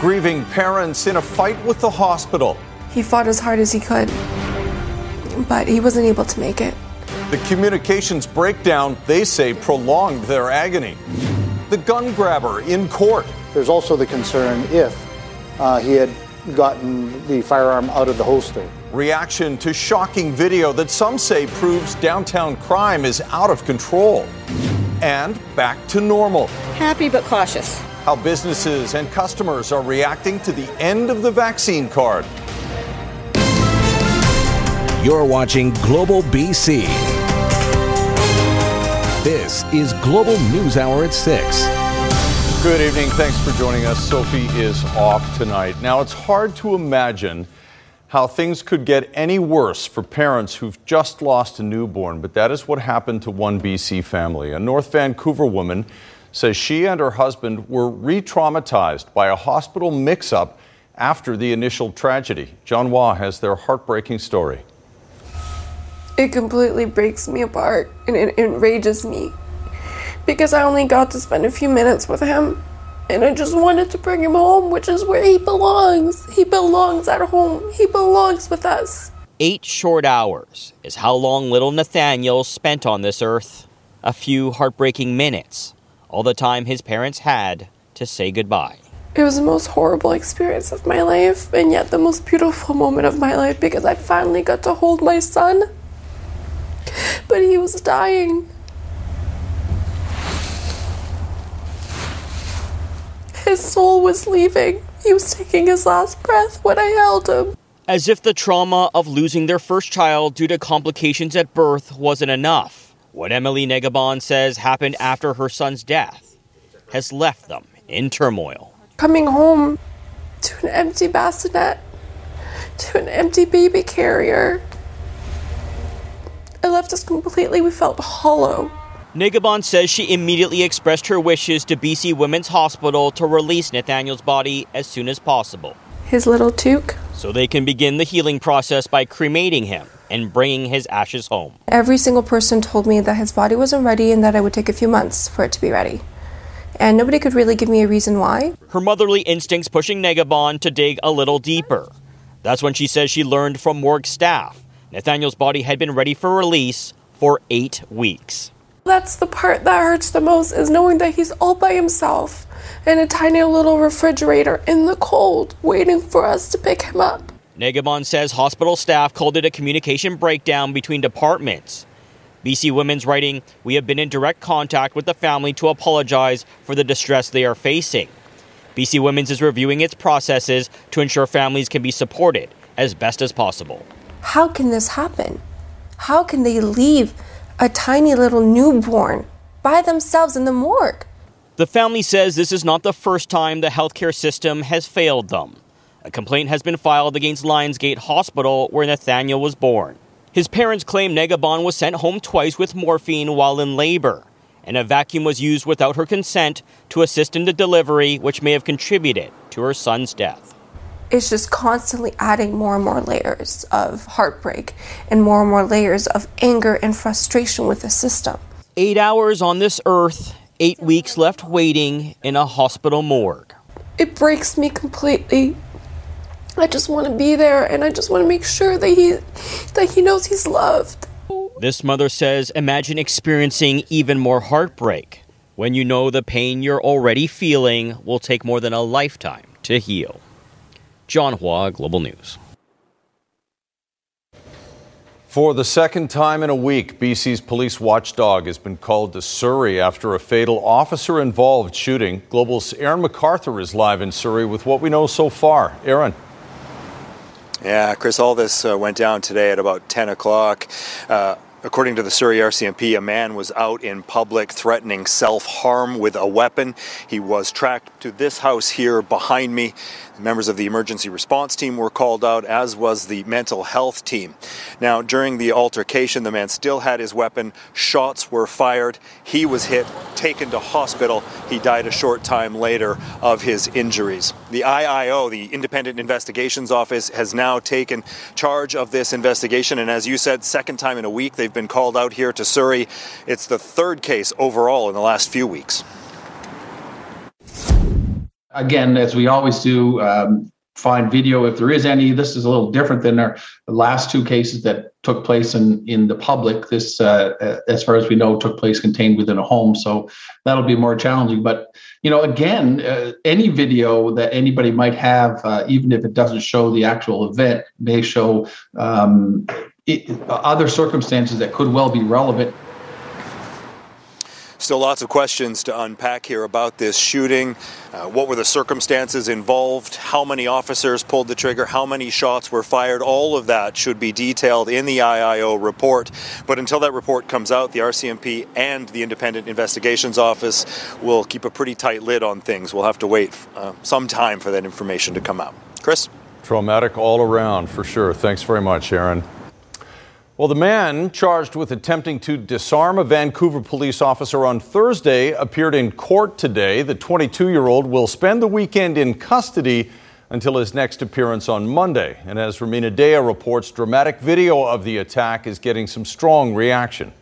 Grieving parents in a fight with the hospital. He fought as hard as he could, but he wasn't able to make it. The communications breakdown, they say, prolonged their agony. The gun grabber in court. There's also the concern if uh, he had gotten the firearm out of the holster. Reaction to shocking video that some say proves downtown crime is out of control. And back to normal. Happy but cautious how businesses and customers are reacting to the end of the vaccine card. You're watching Global BC. This is Global News Hour at 6. Good evening. Thanks for joining us. Sophie is off tonight. Now, it's hard to imagine how things could get any worse for parents who've just lost a newborn, but that is what happened to one BC family. A North Vancouver woman says she and her husband were re traumatized by a hospital mix up after the initial tragedy. John Hua has their heartbreaking story. It completely breaks me apart and it enrages me because I only got to spend a few minutes with him and I just wanted to bring him home, which is where he belongs. He belongs at home, he belongs with us. Eight short hours is how long little Nathaniel spent on this earth. A few heartbreaking minutes all the time his parents had to say goodbye. It was the most horrible experience of my life, and yet the most beautiful moment of my life because I finally got to hold my son. But he was dying. His soul was leaving. He was taking his last breath when I held him. As if the trauma of losing their first child due to complications at birth wasn't enough. What Emily Negabon says happened after her son's death has left them in turmoil. Coming home to an empty bassinet, to an empty baby carrier, it left us completely, we felt hollow. Negabon says she immediately expressed her wishes to BC Women's Hospital to release Nathaniel's body as soon as possible. His little toque. So they can begin the healing process by cremating him and bringing his ashes home. Every single person told me that his body wasn't ready and that it would take a few months for it to be ready. And nobody could really give me a reason why. Her motherly instincts pushing Negabon to dig a little deeper. That's when she says she learned from morgue staff Nathaniel's body had been ready for release for eight weeks. That's the part that hurts the most is knowing that he's all by himself in a tiny little refrigerator in the cold, waiting for us to pick him up. Negabon says hospital staff called it a communication breakdown between departments. BC Women's writing, We have been in direct contact with the family to apologize for the distress they are facing. BC Women's is reviewing its processes to ensure families can be supported as best as possible. How can this happen? How can they leave a tiny little newborn by themselves in the morgue? The family says this is not the first time the healthcare system has failed them. A complaint has been filed against Lionsgate Hospital, where Nathaniel was born. His parents claim Negabon was sent home twice with morphine while in labor, and a vacuum was used without her consent to assist in the delivery, which may have contributed to her son's death. It's just constantly adding more and more layers of heartbreak and more and more layers of anger and frustration with the system. Eight hours on this earth, eight weeks left waiting in a hospital morgue. It breaks me completely. I just want to be there and I just want to make sure that he that he knows he's loved. This mother says imagine experiencing even more heartbreak when you know the pain you're already feeling will take more than a lifetime to heal. John Hua, Global News. For the second time in a week, BC's police watchdog has been called to Surrey after a fatal officer involved shooting. Global's Aaron McArthur is live in Surrey with what we know so far. Aaron. Yeah, Chris, all this uh, went down today at about 10 o'clock. Uh, According to the Surrey RCMP, a man was out in public threatening self harm with a weapon. He was tracked to this house here behind me. Members of the emergency response team were called out, as was the mental health team. Now, during the altercation, the man still had his weapon. Shots were fired. He was hit, taken to hospital. He died a short time later of his injuries. The IIO, the Independent Investigations Office, has now taken charge of this investigation. And as you said, second time in a week they've been called out here to Surrey. It's the third case overall in the last few weeks. Again, as we always do, um, find video if there is any. This is a little different than our last two cases that took place in in the public. This, uh, uh, as far as we know, took place contained within a home, so that'll be more challenging. But you know, again, uh, any video that anybody might have, uh, even if it doesn't show the actual event, may show um, it, other circumstances that could well be relevant Still lots of questions to unpack here about this shooting. Uh, what were the circumstances involved? How many officers pulled the trigger? How many shots were fired? All of that should be detailed in the IIO report. But until that report comes out, the RCMP and the Independent Investigations Office will keep a pretty tight lid on things. We'll have to wait uh, some time for that information to come out. Chris? Traumatic all around, for sure. Thanks very much, Aaron. Well, the man charged with attempting to disarm a Vancouver police officer on Thursday appeared in court today. The 22 year old will spend the weekend in custody until his next appearance on Monday. And as Rumina Daya reports, dramatic video of the attack is getting some strong reaction.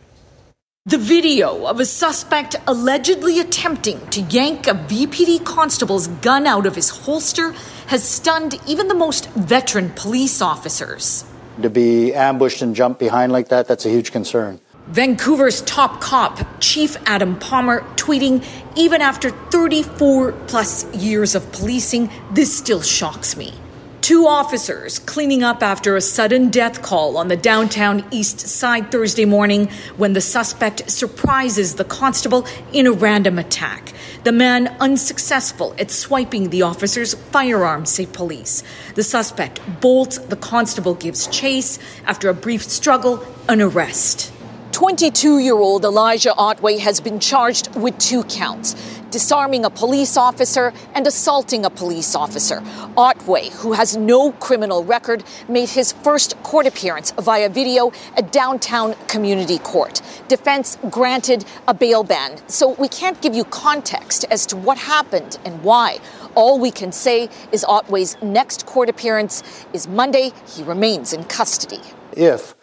The video of a suspect allegedly attempting to yank a VPD constable's gun out of his holster has stunned even the most veteran police officers. To be ambushed and jump behind like that, that's a huge concern. Vancouver's top cop, Chief Adam Palmer, tweeting, even after 34 plus years of policing, this still shocks me. Two officers cleaning up after a sudden death call on the downtown east side Thursday morning when the suspect surprises the constable in a random attack. The man unsuccessful at swiping the officer's firearm, say police. The suspect bolts, the constable gives chase. After a brief struggle, an arrest. 22 year old Elijah Otway has been charged with two counts disarming a police officer and assaulting a police officer. Otway, who has no criminal record, made his first court appearance via video at downtown community court. Defense granted a bail ban, so we can't give you context as to what happened and why. All we can say is Otway's next court appearance is Monday. He remains in custody. If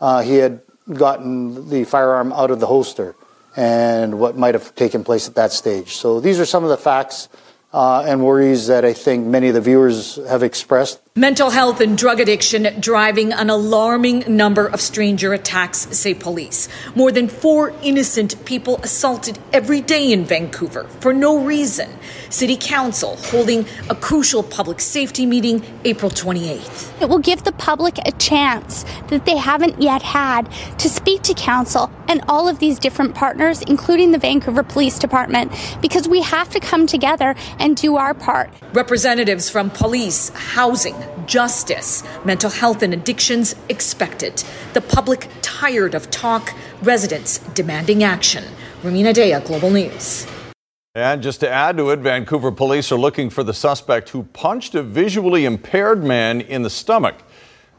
uh, he had gotten the firearm out of the holster and what might have taken place at that stage. So these are some of the facts uh, and worries that I think many of the viewers have expressed. Mental health and drug addiction driving an alarming number of stranger attacks, say police. More than four innocent people assaulted every day in Vancouver for no reason. City Council holding a crucial public safety meeting April 28th. It will give the public a chance that they haven't yet had to speak to Council and all of these different partners, including the Vancouver Police Department, because we have to come together and do our part. Representatives from police, housing, justice, mental health, and addictions expected. The public tired of talk, residents demanding action. Rumina Daya, Global News. And just to add to it, Vancouver police are looking for the suspect who punched a visually impaired man in the stomach.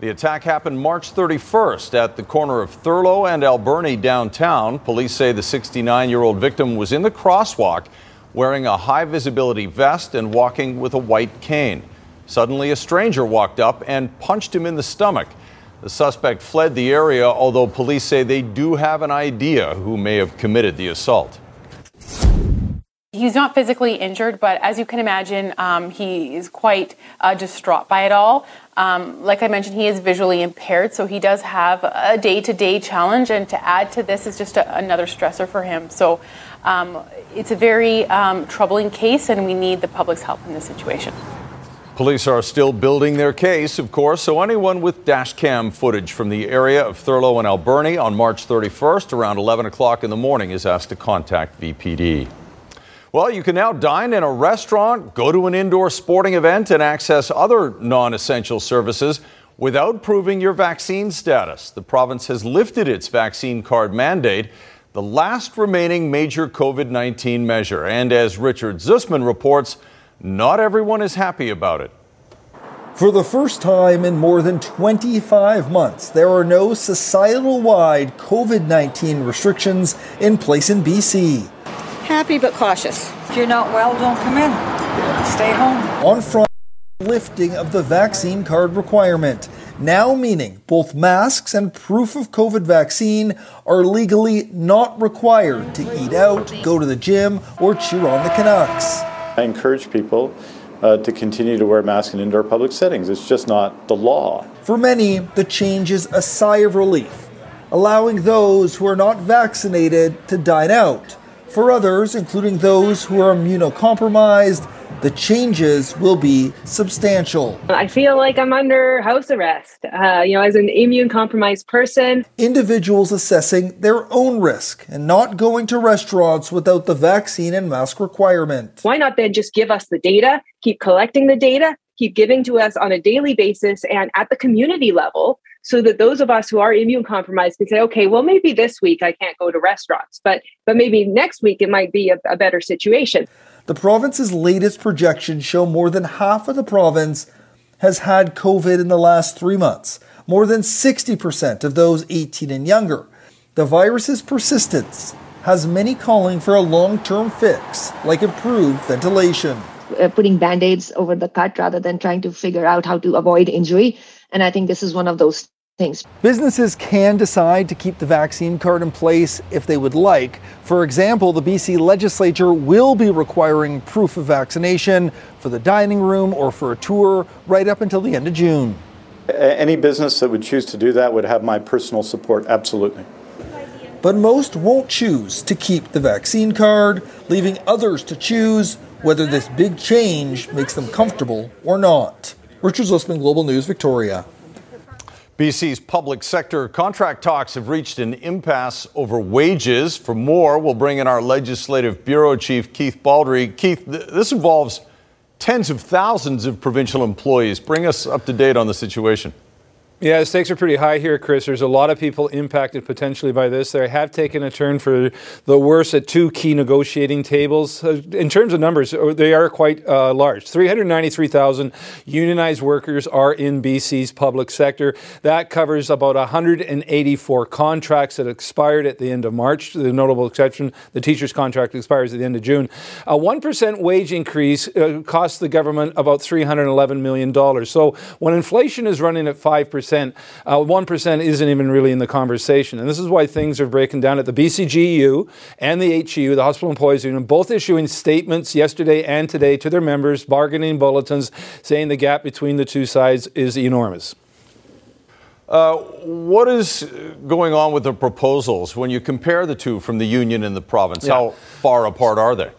The attack happened March 31st at the corner of Thurlow and Alberni downtown. Police say the 69 year old victim was in the crosswalk wearing a high visibility vest and walking with a white cane. Suddenly, a stranger walked up and punched him in the stomach. The suspect fled the area, although police say they do have an idea who may have committed the assault. He's not physically injured, but as you can imagine, um, he is quite uh, distraught by it all. Um, like I mentioned, he is visually impaired, so he does have a day to day challenge, and to add to this is just a, another stressor for him. So um, it's a very um, troubling case, and we need the public's help in this situation. Police are still building their case, of course, so anyone with dash cam footage from the area of Thurlow and Alberni on March 31st around 11 o'clock in the morning is asked to contact VPD. Well, you can now dine in a restaurant, go to an indoor sporting event, and access other non essential services without proving your vaccine status. The province has lifted its vaccine card mandate, the last remaining major COVID 19 measure. And as Richard Zussman reports, not everyone is happy about it. For the first time in more than 25 months, there are no societal wide COVID 19 restrictions in place in BC. Happy but cautious. If you're not well, don't come in. Stay home. On Friday, lifting of the vaccine card requirement, now meaning both masks and proof of COVID vaccine are legally not required to eat out, go to the gym, or cheer on the Canucks. I encourage people uh, to continue to wear masks in indoor public settings. It's just not the law. For many, the change is a sigh of relief, allowing those who are not vaccinated to dine out. For others, including those who are immunocompromised, the changes will be substantial. I feel like I'm under house arrest, uh, you know, as an immune compromised person. Individuals assessing their own risk and not going to restaurants without the vaccine and mask requirement. Why not then just give us the data, keep collecting the data, keep giving to us on a daily basis and at the community level? so that those of us who are immune compromised can say, okay, well, maybe this week I can't go to restaurants, but but maybe next week it might be a, a better situation. The province's latest projections show more than half of the province has had COVID in the last three months, more than 60% of those 18 and younger. The virus's persistence has many calling for a long term fix, like improved ventilation. Uh, putting band aids over the cut rather than trying to figure out how to avoid injury. And I think this is one of those things. Businesses can decide to keep the vaccine card in place if they would like. For example, the BC legislature will be requiring proof of vaccination for the dining room or for a tour right up until the end of June. Any business that would choose to do that would have my personal support, absolutely. But most won't choose to keep the vaccine card, leaving others to choose whether this big change makes them comfortable or not. Richard Zussman, Global News, Victoria. BC's public sector contract talks have reached an impasse over wages. For more, we'll bring in our Legislative Bureau Chief, Keith Baldry. Keith, th- this involves tens of thousands of provincial employees. Bring us up to date on the situation. Yeah, the stakes are pretty high here, Chris. There's a lot of people impacted potentially by this. They have taken a turn for the worse at two key negotiating tables. In terms of numbers, uh, they are quite uh, large. 393,000 unionized workers are in BC's public sector. That covers about 184 contracts that expired at the end of March. The notable exception, the teacher's contract expires at the end of June. A 1% wage increase uh, costs the government about $311 million. So when inflation is running at 5%, percent uh, 1% isn't even really in the conversation. And this is why things are breaking down at the BCGEU and the HEU, the Hospital Employees Union, both issuing statements yesterday and today to their members, bargaining bulletins, saying the gap between the two sides is enormous. Uh, what is going on with the proposals when you compare the two from the union and the province? Yeah. How far apart are they?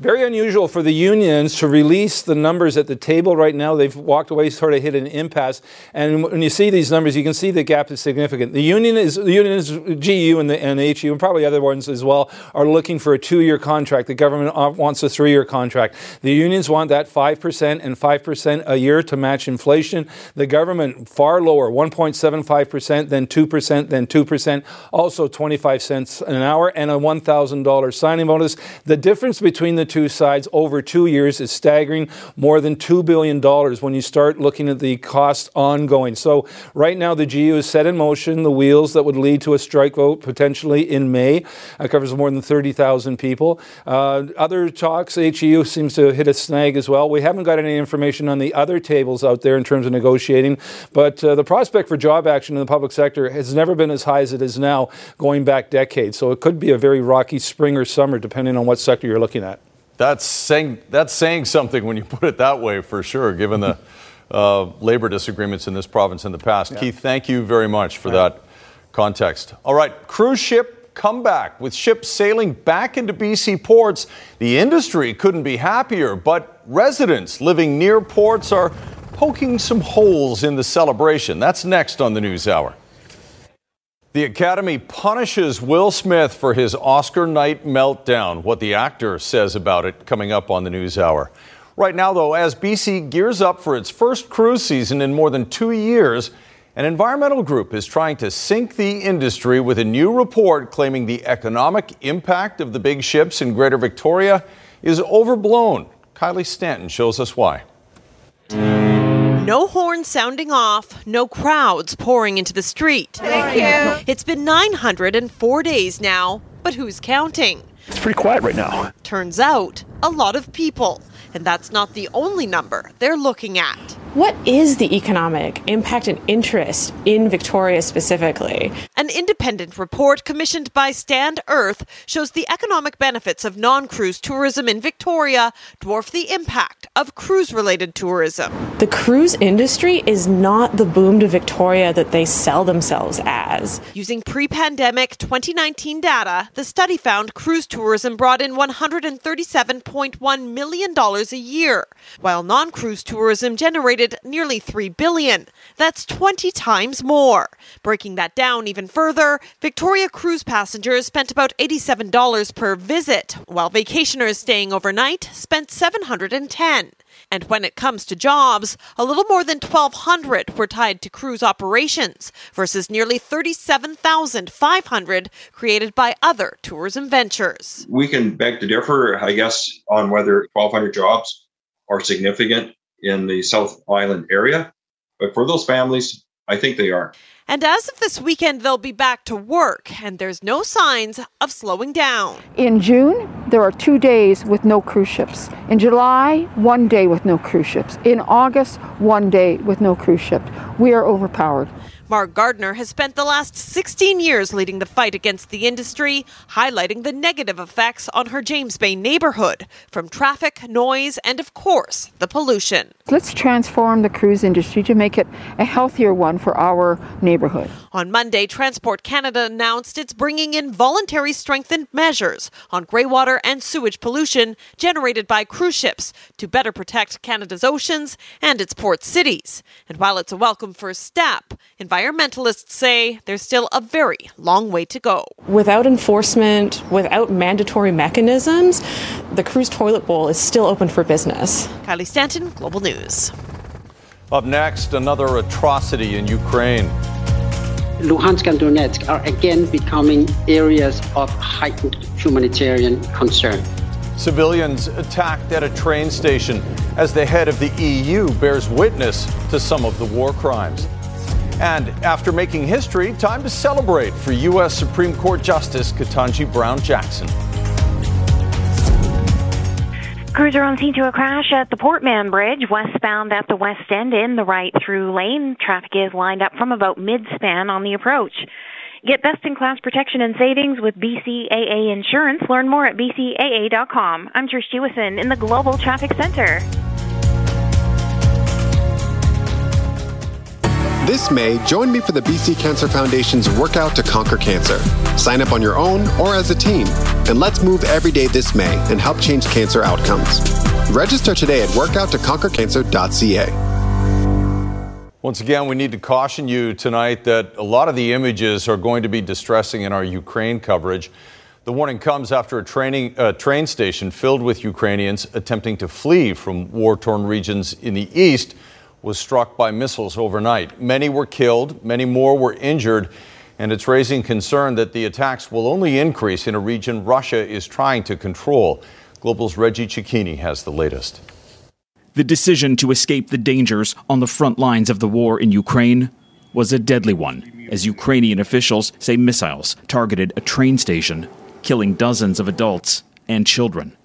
Very unusual for the unions to release the numbers at the table right now. They've walked away, sort of hit an impasse. And when you see these numbers, you can see the gap is significant. The union is the union is GEU and the, and the HEU and probably other ones as well are looking for a two-year contract. The government wants a three-year contract. The unions want that five percent and five percent a year to match inflation. The government far lower, 1.75 percent, then two percent, then two percent. Also 25 cents an hour and a $1,000 signing bonus. The difference between the two sides over two years is staggering, more than $2 billion when you start looking at the cost ongoing. So, right now, the GEU is set in motion, the wheels that would lead to a strike vote potentially in May. It covers more than 30,000 people. Uh, other talks, HEU seems to hit a snag as well. We haven't got any information on the other tables out there in terms of negotiating, but uh, the prospect for job action in the public sector has never been as high as it is now, going back decades. So, it could be a very rocky spring or summer, depending on what sector you're looking at. That's saying, that's saying something when you put it that way, for sure, given the uh, labor disagreements in this province in the past. Yeah. Keith, thank you very much for that context. All right, cruise ship comeback. With ships sailing back into BC ports, the industry couldn't be happier, but residents living near ports are poking some holes in the celebration. That's next on the News Hour. The Academy punishes Will Smith for his Oscar night meltdown. What the actor says about it coming up on the News Hour. Right now, though, as BC gears up for its first cruise season in more than two years, an environmental group is trying to sink the industry with a new report claiming the economic impact of the big ships in Greater Victoria is overblown. Kylie Stanton shows us why. No horns sounding off, no crowds pouring into the street. Thank you. It's been 904 days now, but who's counting? It's pretty quiet right now. Turns out, a lot of people. And that's not the only number they're looking at. What is the economic impact and interest in Victoria specifically? An independent report commissioned by Stand Earth shows the economic benefits of non cruise tourism in Victoria dwarf the impact of cruise related tourism. The cruise industry is not the boom to Victoria that they sell themselves as. Using pre pandemic 2019 data, the study found cruise tourism brought in $137.1 million a year, while non cruise tourism generated nearly 3 billion. That's 20 times more. Breaking that down even further, Victoria cruise passengers spent about $87 per visit, while vacationers staying overnight spent 710. And when it comes to jobs, a little more than 1,200 were tied to cruise operations versus nearly 37,500 created by other tourism ventures. We can beg to differ, I guess, on whether 1,200 jobs are significant in the South Island area. But for those families, I think they are. And as of this weekend, they'll be back to work, and there's no signs of slowing down. In June, there are two days with no cruise ships. In July, one day with no cruise ships. In August, one day with no cruise ship. We are overpowered. Marg Gardiner has spent the last 16 years leading the fight against the industry, highlighting the negative effects on her James Bay neighborhood from traffic, noise, and of course, the pollution. Let's transform the cruise industry to make it a healthier one for our neighborhood. On Monday, Transport Canada announced it's bringing in voluntary strengthened measures on greywater and sewage pollution generated by cruise ships to better protect Canada's oceans and its port cities. And while it's a welcome first step, environmentalists say there's still a very long way to go. Without enforcement, without mandatory mechanisms, the cruise toilet bowl is still open for business. Kylie Stanton, Global News. Up next, another atrocity in Ukraine. Luhansk and Donetsk are again becoming areas of heightened humanitarian concern. Civilians attacked at a train station as the head of the EU bears witness to some of the war crimes. And after making history, time to celebrate for U.S. Supreme Court Justice Ketanji Brown Jackson. Crews are on scene to a crash at the Port Mann Bridge, westbound at the West End in the right through lane. Traffic is lined up from about mid-span on the approach. Get best-in-class protection and savings with BCAA Insurance. Learn more at bcaa.com. I'm Trish Jewison in the Global Traffic Center. This May, join me for the BC Cancer Foundation's Workout to Conquer Cancer. Sign up on your own or as a team, and let's move every day this May and help change cancer outcomes. Register today at workouttoconquercancer.ca. Once again, we need to caution you tonight that a lot of the images are going to be distressing in our Ukraine coverage. The warning comes after a training, uh, train station filled with Ukrainians attempting to flee from war torn regions in the east was struck by missiles overnight. Many were killed, many more were injured, and it's raising concern that the attacks will only increase in a region Russia is trying to control. Global's Reggie Cecchini has the latest. The decision to escape the dangers on the front lines of the war in Ukraine was a deadly one, as Ukrainian officials say missiles targeted a train station, killing dozens of adults and children.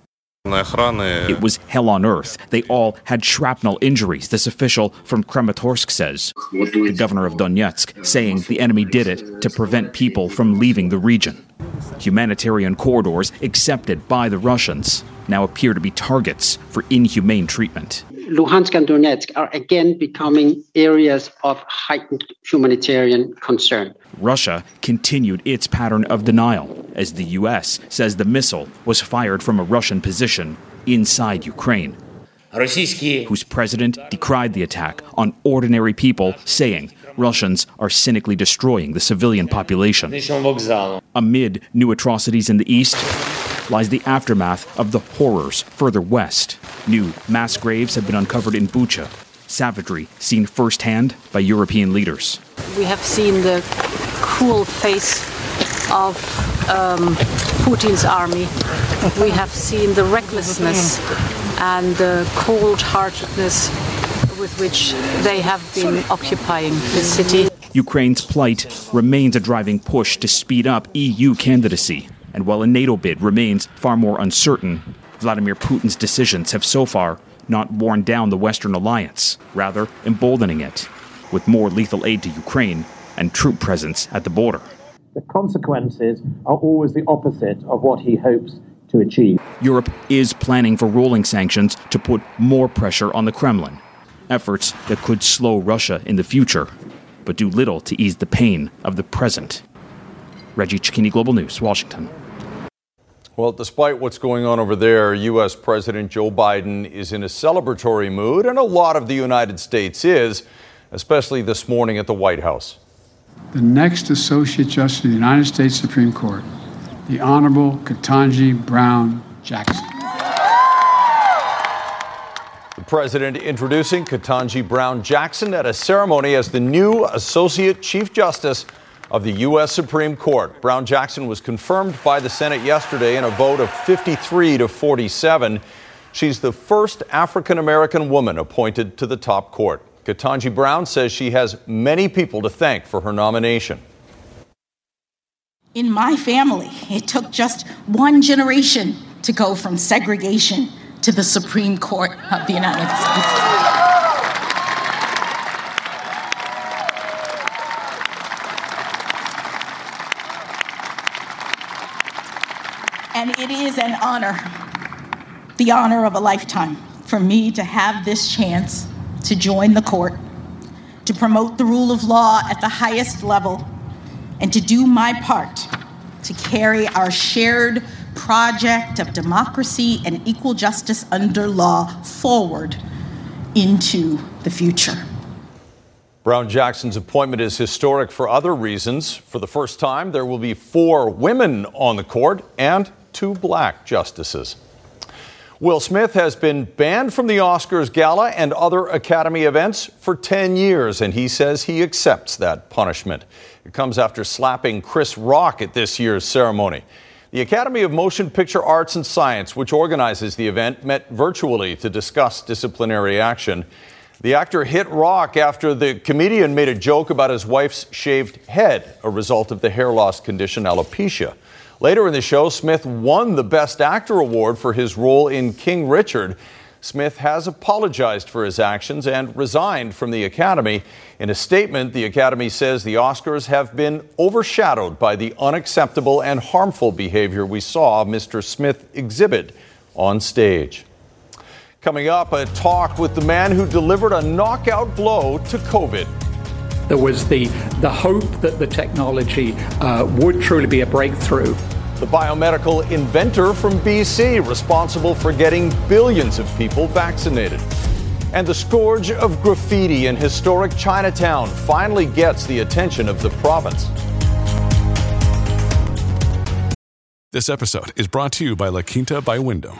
It was hell on earth. They all had shrapnel injuries, this official from Kramatorsk says. The governor of Donetsk saying the enemy did it to prevent people from leaving the region. Humanitarian corridors accepted by the Russians now appear to be targets for inhumane treatment. Luhansk and Donetsk are again becoming areas of heightened humanitarian concern. Russia continued its pattern of denial as the U.S. says the missile was fired from a Russian position inside Ukraine. Whose president decried the attack on ordinary people, saying Russians are cynically destroying the civilian population. Amid new atrocities in the east lies the aftermath of the horrors further west. New mass graves have been uncovered in Bucha, savagery seen firsthand by European leaders. We have seen the cruel face of um, Putin's army. We have seen the recklessness and the cold heartedness with which they have been occupying the city. Ukraine's plight remains a driving push to speed up EU candidacy. And while a NATO bid remains far more uncertain, Vladimir Putin's decisions have so far not worn down the Western alliance, rather emboldening it, with more lethal aid to Ukraine and troop presence at the border. The consequences are always the opposite of what he hopes to achieve. Europe is planning for rolling sanctions to put more pressure on the Kremlin, efforts that could slow Russia in the future, but do little to ease the pain of the present. Reggie Cecchini, Global News, Washington. Well, despite what's going on over there, U.S. President Joe Biden is in a celebratory mood, and a lot of the United States is, especially this morning at the White House. The next Associate Justice of the United States Supreme Court, the Honorable Ketanji Brown Jackson. The president introducing Ketanji Brown Jackson at a ceremony as the new Associate Chief Justice of the U.S. Supreme Court. Brown Jackson was confirmed by the Senate yesterday in a vote of 53 to 47. She's the first African American woman appointed to the top court. Ketanji Brown says she has many people to thank for her nomination. In my family, it took just one generation to go from segregation to the Supreme Court of the United States. And it is an honor, the honor of a lifetime, for me to have this chance to join the court, to promote the rule of law at the highest level, and to do my part to carry our shared project of democracy and equal justice under law forward into the future. Brown Jackson's appointment is historic for other reasons. For the first time, there will be four women on the court and two black justices. Will Smith has been banned from the Oscars gala and other Academy events for 10 years, and he says he accepts that punishment. It comes after slapping Chris Rock at this year's ceremony. The Academy of Motion Picture Arts and Science, which organizes the event, met virtually to discuss disciplinary action. The actor hit Rock after the comedian made a joke about his wife's shaved head, a result of the hair loss condition alopecia. Later in the show, Smith won the Best Actor award for his role in King Richard. Smith has apologized for his actions and resigned from the Academy. In a statement, the Academy says the Oscars have been overshadowed by the unacceptable and harmful behavior we saw Mr. Smith exhibit on stage. Coming up, a talk with the man who delivered a knockout blow to COVID. There was the, the hope that the technology uh, would truly be a breakthrough. The biomedical inventor from BC, responsible for getting billions of people vaccinated. And the scourge of graffiti in historic Chinatown finally gets the attention of the province. This episode is brought to you by La Quinta by Wyndham.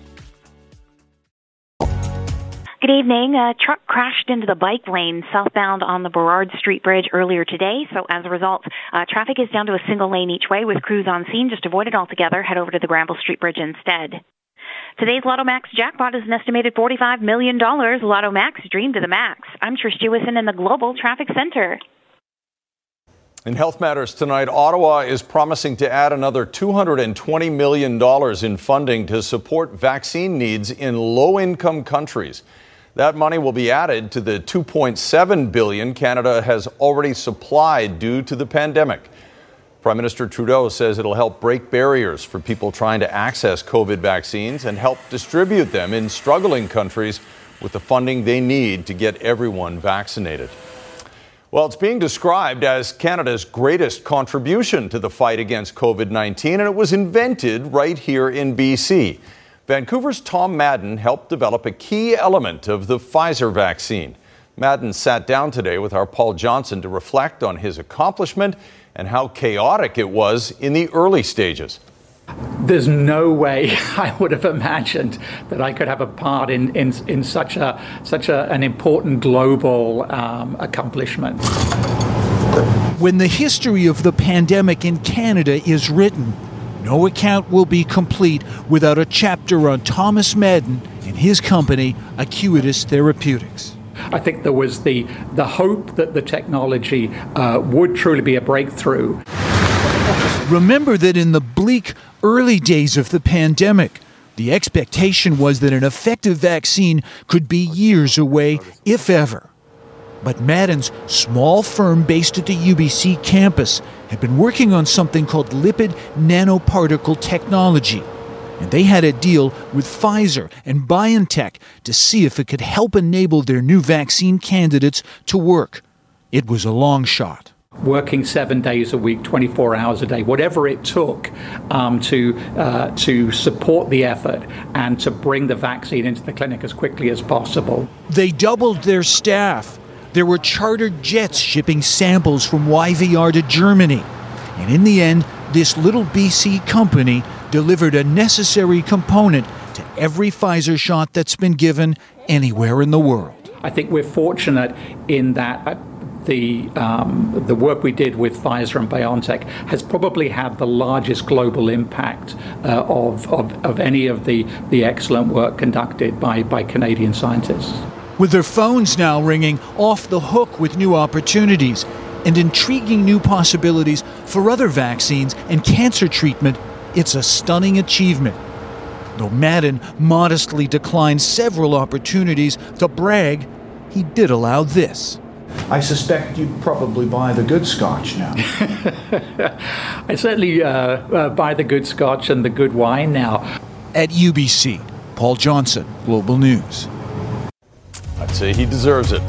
Good evening. A truck crashed into the bike lane southbound on the Burrard Street Bridge earlier today. So as a result, uh, traffic is down to a single lane each way with crews on scene. Just avoid it altogether. Head over to the Granville Street Bridge instead. Today's Lotto Max jackpot is an estimated $45 million. Lotto Max, dream to the max. I'm Trish Jewison in the Global Traffic Center. In Health Matters tonight, Ottawa is promising to add another $220 million in funding to support vaccine needs in low income countries. That money will be added to the 2.7 billion Canada has already supplied due to the pandemic. Prime Minister Trudeau says it'll help break barriers for people trying to access COVID vaccines and help distribute them in struggling countries with the funding they need to get everyone vaccinated. Well, it's being described as Canada's greatest contribution to the fight against COVID 19, and it was invented right here in BC. Vancouver's Tom Madden helped develop a key element of the Pfizer vaccine. Madden sat down today with our Paul Johnson to reflect on his accomplishment and how chaotic it was in the early stages. There's no way I would have imagined that I could have a part in, in, in such, a, such a, an important global um, accomplishment. When the history of the pandemic in Canada is written, no account will be complete without a chapter on Thomas Madden and his company, Acuitas Therapeutics. I think there was the, the hope that the technology uh, would truly be a breakthrough. Remember that in the bleak early days of the pandemic, the expectation was that an effective vaccine could be years away, if ever. But Madden's small firm based at the UBC campus had been working on something called lipid nanoparticle technology. And they had a deal with Pfizer and BioNTech to see if it could help enable their new vaccine candidates to work. It was a long shot working seven days a week, 24 hours a day, whatever it took um, to uh, to support the effort and to bring the vaccine into the clinic as quickly as possible. They doubled their staff. There were chartered jets shipping samples from YVR to Germany. And in the end, this little BC company delivered a necessary component to every Pfizer shot that's been given anywhere in the world. I think we're fortunate in that uh, the um, the work we did with Pfizer and BioNTech has probably had the largest global impact uh, of, of, of any of the, the excellent work conducted by, by Canadian scientists. With their phones now ringing off the hook with new opportunities and intriguing new possibilities for other vaccines and cancer treatment, it's a stunning achievement. Though Madden modestly declined several opportunities to brag, he did allow this. I suspect you'd probably buy the good scotch now. I certainly uh, uh, buy the good scotch and the good wine now. At UBC, Paul Johnson, Global News. I'd say he deserves it.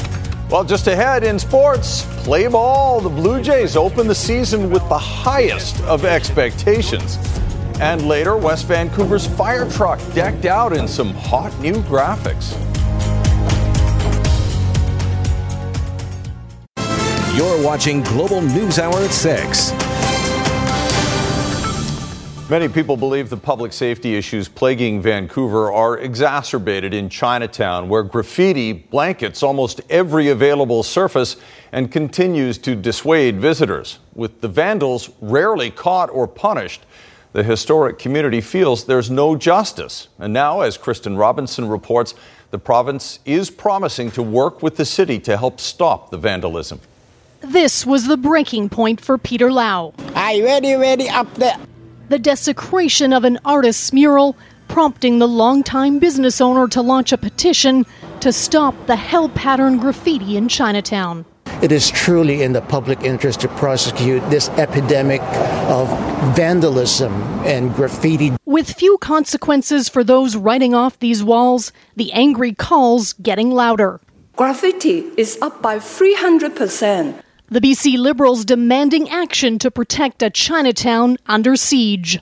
Well, just ahead in sports, play ball. The Blue Jays open the season with the highest of expectations. And later, West Vancouver's fire truck decked out in some hot new graphics. You're watching Global News Hour at 6. Many people believe the public safety issues plaguing Vancouver are exacerbated in Chinatown, where graffiti blankets almost every available surface and continues to dissuade visitors. With the vandals rarely caught or punished, the historic community feels there's no justice. And now, as Kristen Robinson reports, the province is promising to work with the city to help stop the vandalism. This was the breaking point for Peter Lau. I ready, ready up there. The desecration of an artist's mural, prompting the longtime business owner to launch a petition to stop the hell pattern graffiti in Chinatown. It is truly in the public interest to prosecute this epidemic of vandalism and graffiti. With few consequences for those writing off these walls, the angry calls getting louder. Graffiti is up by 300%. The BC Liberals demanding action to protect a Chinatown under siege.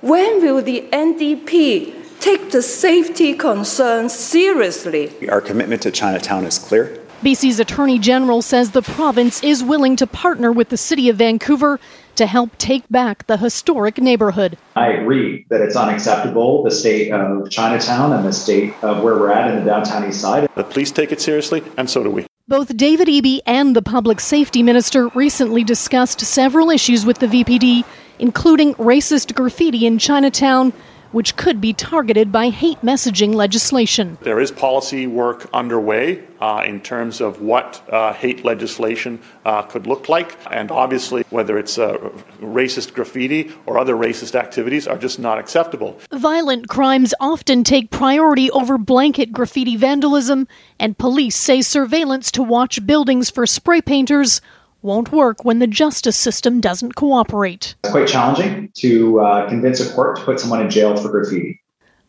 When will the NDP take the safety concerns seriously? Our commitment to Chinatown is clear. BC's Attorney General says the province is willing to partner with the City of Vancouver to help take back the historic neighborhood. I agree that it's unacceptable, the state of Chinatown and the state of where we're at in the downtown east side. The police take it seriously, and so do we. Both David Eby and the public safety minister recently discussed several issues with the VPD, including racist graffiti in Chinatown, which could be targeted by hate messaging legislation. There is policy work underway uh, in terms of what uh, hate legislation uh, could look like. And obviously, whether it's uh, racist graffiti or other racist activities are just not acceptable. Violent crimes often take priority over blanket graffiti vandalism, and police say surveillance to watch buildings for spray painters won't work when the justice system doesn't cooperate. It's quite challenging to uh, convince a court to put someone in jail for graffiti.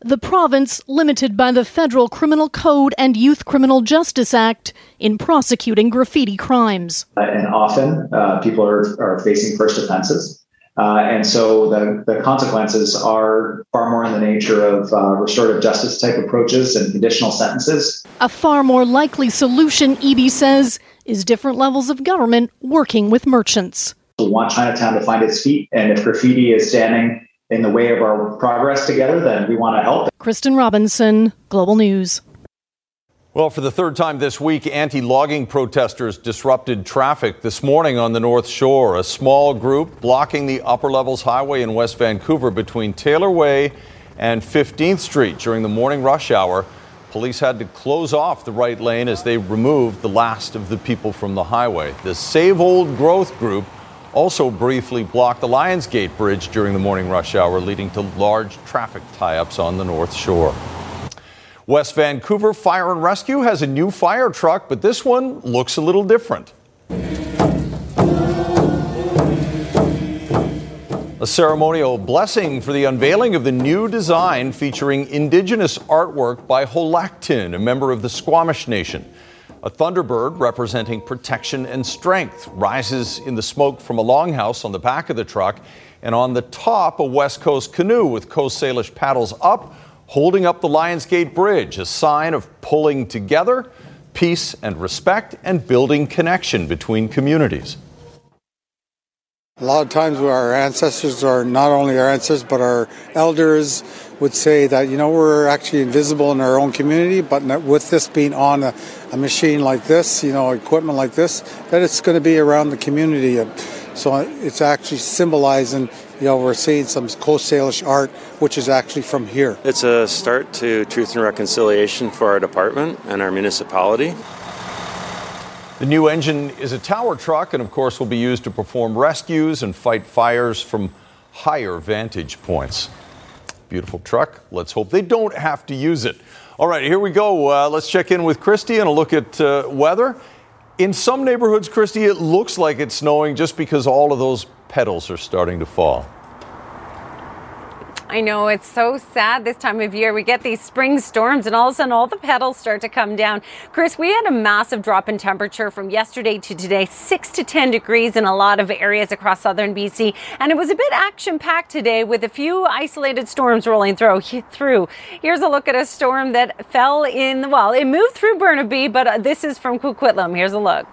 the province limited by the Federal Criminal Code and Youth Criminal Justice Act in prosecuting graffiti crimes. Uh, and often uh, people are, are facing first offenses. Uh, and so the, the consequences are far more in the nature of uh, restorative justice type approaches and conditional sentences. A far more likely solution, Eby says, is different levels of government working with merchants. We want Chinatown to find its feet, and if graffiti is standing in the way of our progress together, then we want to help. Kristen Robinson, Global News. Well, for the third time this week, anti logging protesters disrupted traffic this morning on the North Shore. A small group blocking the upper levels highway in West Vancouver between Taylor Way and 15th Street during the morning rush hour. Police had to close off the right lane as they removed the last of the people from the highway. The Save Old Growth group also briefly blocked the Lionsgate Bridge during the morning rush hour, leading to large traffic tie ups on the North Shore. West Vancouver Fire and Rescue has a new fire truck, but this one looks a little different. A ceremonial blessing for the unveiling of the new design featuring indigenous artwork by Holactin, a member of the Squamish Nation. A Thunderbird representing protection and strength rises in the smoke from a longhouse on the back of the truck, and on the top, a West Coast canoe with Coast Salish paddles up holding up the Lionsgate Bridge, a sign of pulling together, peace and respect, and building connection between communities. A lot of times our ancestors are not only our ancestors, but our elders would say that, you know, we're actually invisible in our own community, but with this being on a, a machine like this, you know, equipment like this, that it's going to be around the community. So it's actually symbolizing, you know, we're seeing some Coast Salish art, which is actually from here. It's a start to truth and reconciliation for our department and our municipality. The new engine is a tower truck and, of course, will be used to perform rescues and fight fires from higher vantage points. Beautiful truck. Let's hope they don't have to use it. All right, here we go. Uh, let's check in with Christy and a look at uh, weather. In some neighborhoods, Christy, it looks like it's snowing just because all of those petals are starting to fall. I know it's so sad this time of year. We get these spring storms and all of a sudden all the petals start to come down. Chris, we had a massive drop in temperature from yesterday to today, 6 to 10 degrees in a lot of areas across southern BC. And it was a bit action packed today with a few isolated storms rolling through. through. Here's a look at a storm that fell in, well, it moved through Burnaby, but this is from Coquitlam. Here's a look.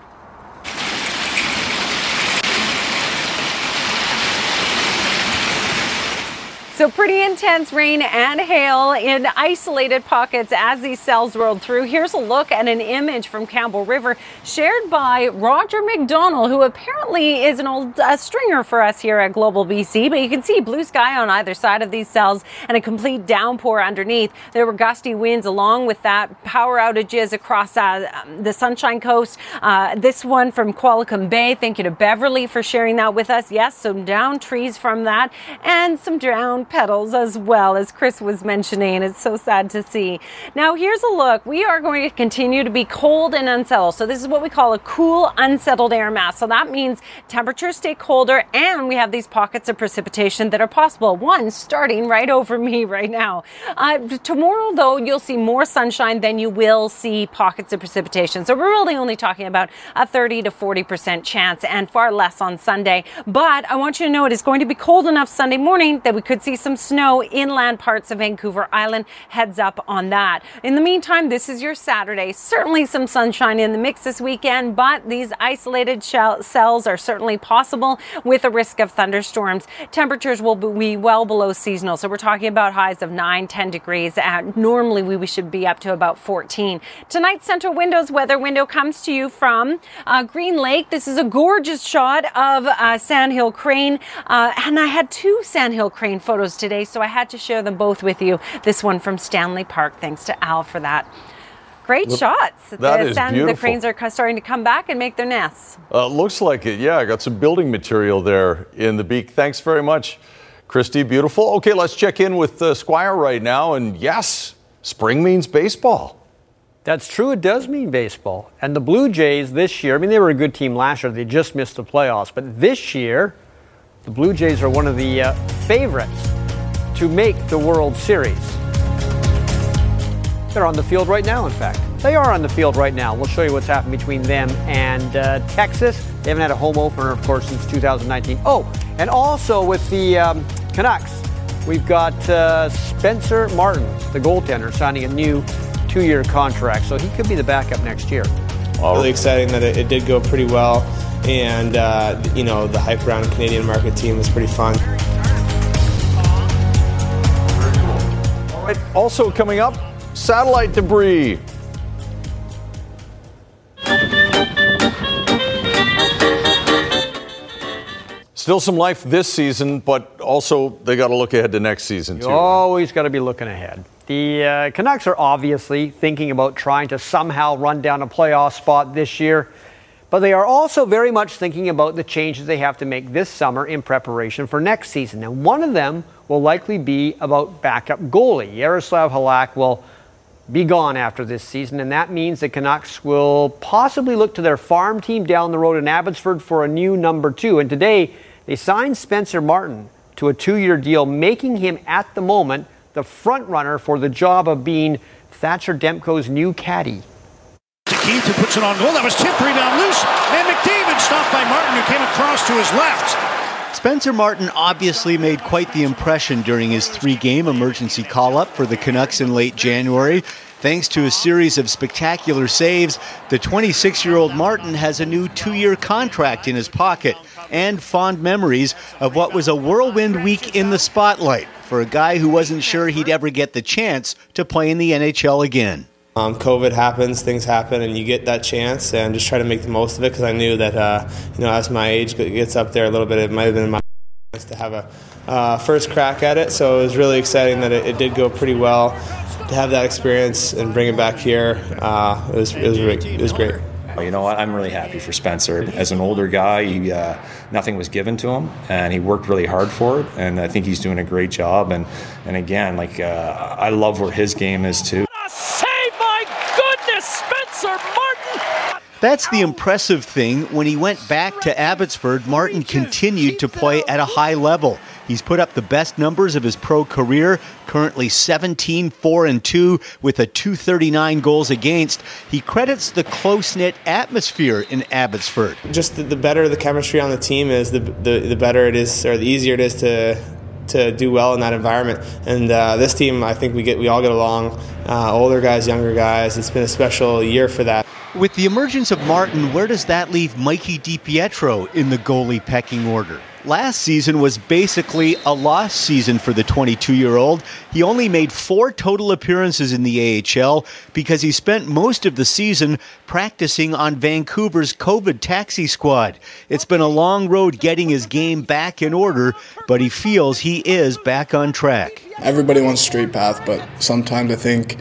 So pretty intense rain and hail in isolated pockets as these cells rolled through. Here's a look at an image from Campbell River shared by Roger McDonald, who apparently is an old uh, stringer for us here at Global BC. But you can see blue sky on either side of these cells and a complete downpour underneath. There were gusty winds along with that, power outages across uh, the Sunshine Coast. Uh, this one from Qualicum Bay. Thank you to Beverly for sharing that with us. Yes, some down trees from that and some down petals as well, as Chris was mentioning. It's so sad to see. Now, here's a look. We are going to continue to be cold and unsettled. So, this is what we call a cool, unsettled air mass. So, that means temperatures stay colder and we have these pockets of precipitation that are possible. One starting right over me right now. Uh, tomorrow, though, you'll see more sunshine than you will see pockets of precipitation. So, we're really only talking about a 30 to 40% chance and far less on Sunday. But I want you to know it is going to be cold enough Sunday morning that we could see some snow inland parts of Vancouver Island. Heads up on that. In the meantime, this is your Saturday. Certainly some sunshine in the mix this weekend, but these isolated cells are certainly possible with a risk of thunderstorms. Temperatures will be well below seasonal. So we're talking about highs of 9, 10 degrees. At, normally we should be up to about 14. Tonight's Central Windows weather window comes to you from uh, Green Lake. This is a gorgeous shot of uh, Sandhill Crane. Uh, and I had two Sandhill Crane photos photos today, so I had to share them both with you. This one from Stanley Park. Thanks to Al for that. Great Look, shots. That the, is sand, beautiful. the cranes are starting to come back and make their nests. Uh, looks like it. Yeah, I got some building material there in the beak. Thanks very much, Christy. Beautiful. Okay, let's check in with uh, Squire right now. And yes, spring means baseball. That's true. It does mean baseball. And the Blue Jays this year, I mean, they were a good team last year. They just missed the playoffs. But this year, the Blue Jays are one of the uh, favorites to make the World Series. They're on the field right now, in fact. They are on the field right now. We'll show you what's happened between them and uh, Texas. They haven't had a home opener, of course, since 2019. Oh, and also with the um, Canucks, we've got uh, Spencer Martin, the goaltender, signing a new two year contract. So he could be the backup next year. Really exciting that it, it did go pretty well. And, uh, you know, the hype around the Canadian market team was pretty fun. All right, also coming up, satellite debris. Still some life this season, but also they got to look ahead to next season You too. always got to be looking ahead. The uh, Canucks are obviously thinking about trying to somehow run down a playoff spot this year, but they are also very much thinking about the changes they have to make this summer in preparation for next season. And one of them will likely be about backup goalie. Jaroslav Halak will be gone after this season, and that means the Canucks will possibly look to their farm team down the road in Abbotsford for a new number two. And today, they signed Spencer Martin to a two year deal, making him at the moment the front runner for the job of being Thatcher Demko's new caddy. To Keith, who puts it on goal. That was tipped rebound loose. And McDavid stopped by Martin, who came across to his left. Spencer Martin obviously made quite the impression during his three game emergency call up for the Canucks in late January. Thanks to a series of spectacular saves, the 26 year old Martin has a new two year contract in his pocket and fond memories of what was a whirlwind week in the spotlight for a guy who wasn't sure he'd ever get the chance to play in the NHL again. Um, COVID happens, things happen, and you get that chance, and just try to make the most of it because I knew that, uh, you know, as my age gets up there a little bit, it might have been my to have a uh, first crack at it. So it was really exciting that it, it, did go pretty well. To have that experience and bring it back here, uh, it was it was, really, it was great. You know what? I'm really happy for Spencer. As an older guy, he, uh, nothing was given to him, and he worked really hard for it. And I think he's doing a great job. And and again, like uh, I love where his game is too. Save my goodness, Spencer Martin! That's the impressive thing. When he went back to Abbotsford, Martin continued to play at a high level. He's put up the best numbers of his pro career, currently 17 4 and 2 with a 239 goals against. He credits the close-knit atmosphere in Abbotsford. Just the, the better the chemistry on the team is, the, the the better it is or the easier it is to to do well in that environment. And uh, this team, I think we get we all get along. Uh, older guys, younger guys. It's been a special year for that. With the emergence of Martin, where does that leave Mikey DiPietro in the goalie pecking order? Last season was basically a lost season for the 22 year old. He only made four total appearances in the AHL because he spent most of the season practicing on Vancouver's COVID taxi squad. It's been a long road getting his game back in order, but he feels he is back on track. Everybody wants straight path, but sometimes I think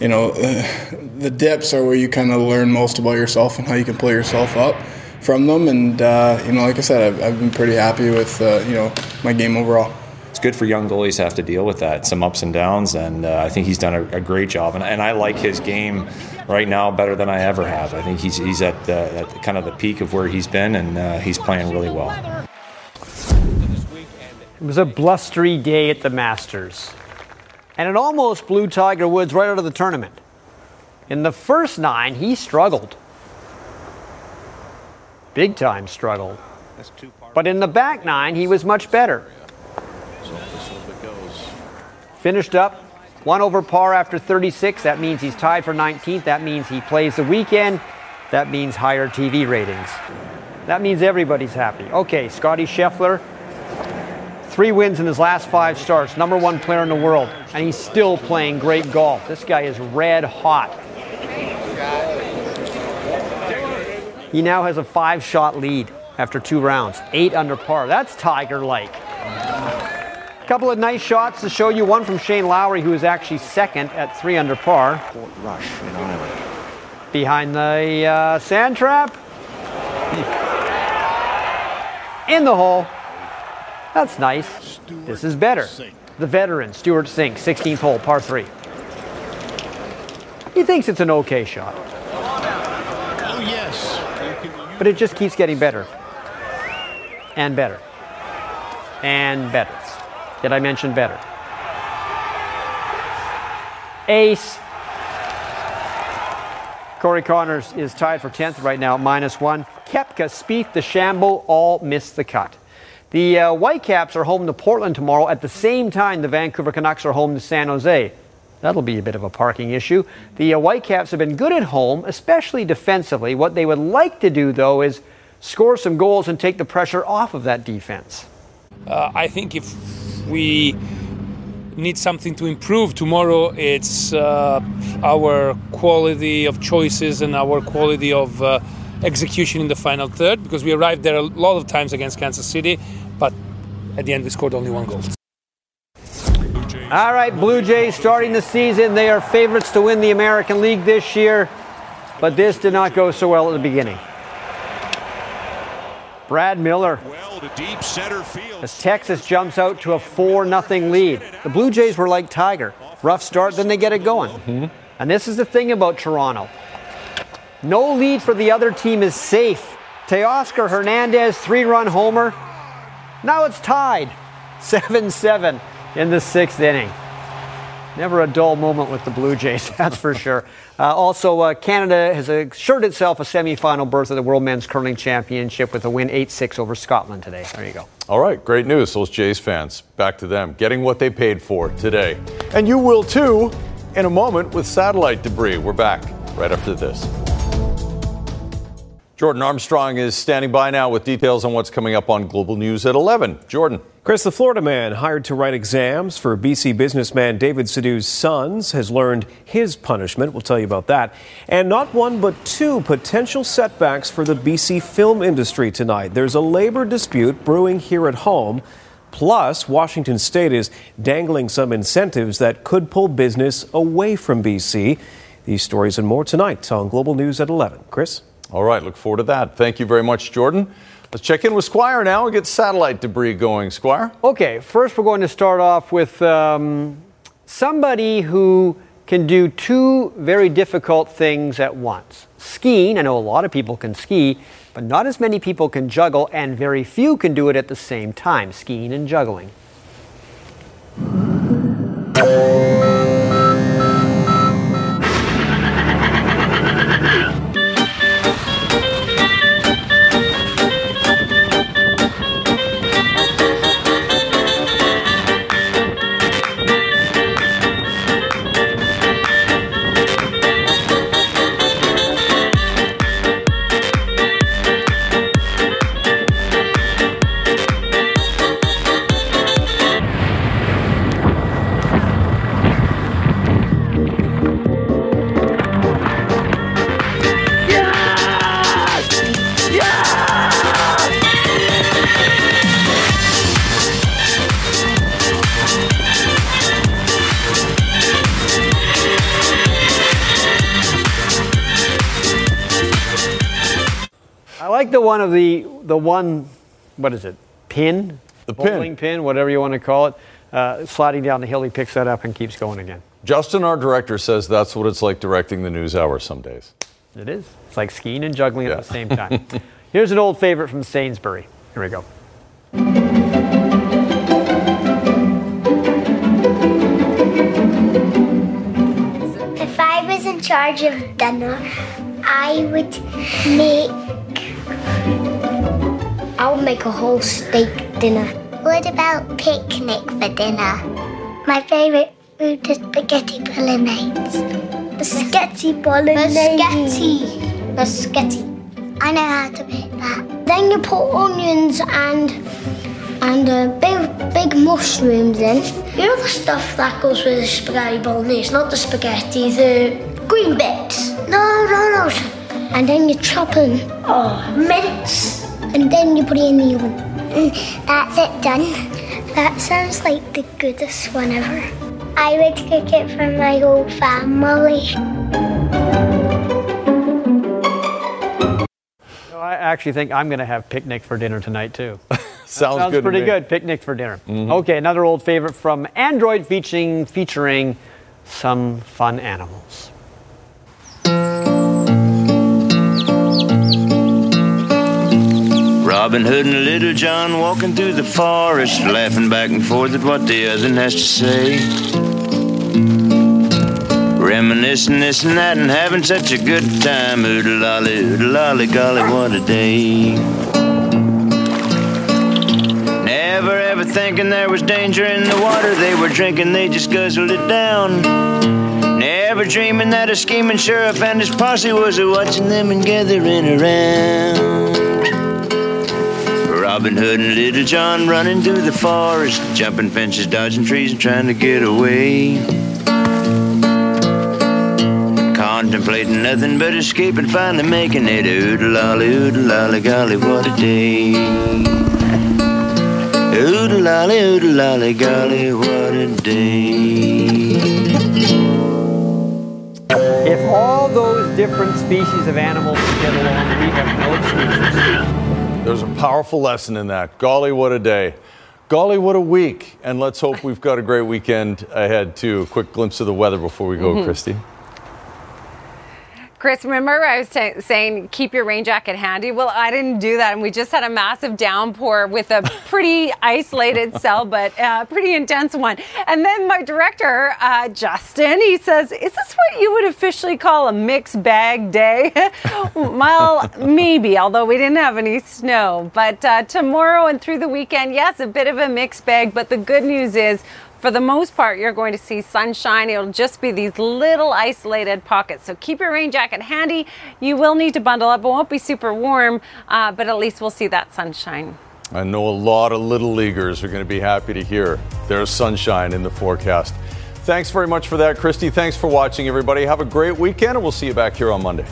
you know, the dips are where you kind of learn most about yourself and how you can pull yourself up from them. And uh, you know, like I said, I've, I've been pretty happy with uh, you know my game overall. It's good for young goalies to have to deal with that, some ups and downs, and uh, I think he's done a, a great job. And, and, I like his game right now better than I ever have. I think he's he's at, at kind of the peak of where he's been, and uh, he's playing really well. It was a blustery day at the Masters and it almost blew Tiger Woods right out of the tournament. In the first nine, he struggled. Big time struggle. But in the back nine, he was much better. Finished up one over par after 36. That means he's tied for 19th. That means he plays the weekend. That means higher TV ratings. That means everybody's happy. Okay, Scotty Scheffler, Three wins in his last five starts, number one player in the world, and he's still playing great golf. This guy is red hot. He now has a five shot lead after two rounds, eight under par. That's Tiger like. A couple of nice shots to show you one from Shane Lowry, who is actually second at three under par. Rush in Ireland. Behind the uh, sand trap. In the hole. That's nice. This is better. The veteran, Stewart Cink, 16th hole, par 3. He thinks it's an okay shot. But it just keeps getting better. And better. And better. Did I mention better? Ace. Corey Conners is tied for 10th right now, minus one. Koepka, Spieth, DeChambeau all missed the cut. The uh, Whitecaps are home to Portland tomorrow at the same time the Vancouver Canucks are home to San Jose. That'll be a bit of a parking issue. The uh, Whitecaps have been good at home, especially defensively. What they would like to do, though, is score some goals and take the pressure off of that defense. Uh, I think if we need something to improve tomorrow, it's uh, our quality of choices and our quality of uh, execution in the final third because we arrived there a lot of times against Kansas City, but at the end we scored only one goal. All right, Blue Jays starting the season. They are favorites to win the American League this year, but this did not go so well at the beginning. Brad Miller. Well to deep center field. As Texas jumps out to a 4 0 lead. The Blue Jays were like Tiger. Rough start, then they get it going. Mm-hmm. And this is the thing about Toronto. No lead for the other team is safe. Teoscar Hernandez, three run homer. Now it's tied 7 7 in the sixth inning. Never a dull moment with the Blue Jays, that's for sure. Uh, also, uh, Canada has assured itself a semifinal berth at the World Men's Curling Championship with a win 8 6 over Scotland today. There you go. All right, great news. Those Jays fans, back to them, getting what they paid for today. And you will too in a moment with satellite debris. We're back right after this. Jordan Armstrong is standing by now with details on what's coming up on Global News at 11. Jordan. Chris, the Florida man hired to write exams for BC businessman David Sidoo's sons has learned his punishment. We'll tell you about that. And not one, but two potential setbacks for the BC film industry tonight. There's a labor dispute brewing here at home. Plus, Washington state is dangling some incentives that could pull business away from BC. These stories and more tonight on Global News at 11. Chris? All right, look forward to that. Thank you very much, Jordan. Let's check in with Squire now and get satellite debris going. Squire? Okay, first we're going to start off with um, somebody who can do two very difficult things at once. Skiing, I know a lot of people can ski, but not as many people can juggle, and very few can do it at the same time skiing and juggling. The the one, what is it? Pin, the bowling pin. pin, whatever you want to call it. Uh, sliding down the hill, he picks that up and keeps going again. Justin, our director, says that's what it's like directing the news hour some days. It is. It's like skiing and juggling yeah. at the same time. Here's an old favorite from Sainsbury. Here we go. If I was in charge of dinner, I would make I'll make a whole steak dinner. What about picnic for dinner? My favourite food is spaghetti bolognese. Spaghetti bolognese. Spaghetti. Spaghetti. I know how to make that. Then you put onions and and uh, big big mushrooms in. You know the stuff that goes with the spaghetti bolognese, not the spaghetti, the green bits. No, no, no. And then you chop in oh, mince and then you put it in the oven. Mm, that's it done. That sounds like the goodest one ever. I would cook it for my whole family. I actually think I'm going to have picnic for dinner tonight too. sounds, sounds good pretty good. Picnic for dinner. Mm-hmm. Okay, another old favorite from Android featuring featuring some fun animals. Robin Hood and Little John walking through the forest, laughing back and forth at what the other has to say. Reminiscing this and that and having such a good time. Oodle lolly, oodle lolly, golly, what a day. Never ever thinking there was danger in the water they were drinking, they just guzzled it down. Never dreaming that a scheming sheriff and his posse was a watching them and gathering around. Robin Hood and Little John running through the forest, jumping fences, dodging trees, and trying to get away. Contemplating nothing but escape and finally making it. Oodle lolly, oodle lolly, golly, what a day. Oodle lolly, oodle lolly, golly, what a day. If all those different species of animals get along, we have no excuses. There's a powerful lesson in that. Golly, what a day. Golly, what a week. And let's hope we've got a great weekend ahead, too. A quick glimpse of the weather before we go, Mhm. Christy. Chris, remember I was t- saying keep your rain jacket handy? Well, I didn't do that, and we just had a massive downpour with a pretty isolated cell, but uh, pretty intense one. And then my director, uh, Justin, he says, "Is this what you would officially call a mixed bag day?" well, maybe, although we didn't have any snow. But uh, tomorrow and through the weekend, yes, a bit of a mixed bag. But the good news is. For the most part, you're going to see sunshine. It'll just be these little isolated pockets. So keep your rain jacket handy. You will need to bundle up. It won't be super warm, uh, but at least we'll see that sunshine. I know a lot of little leaguers are going to be happy to hear there's sunshine in the forecast. Thanks very much for that, Christy. Thanks for watching, everybody. Have a great weekend, and we'll see you back here on Monday.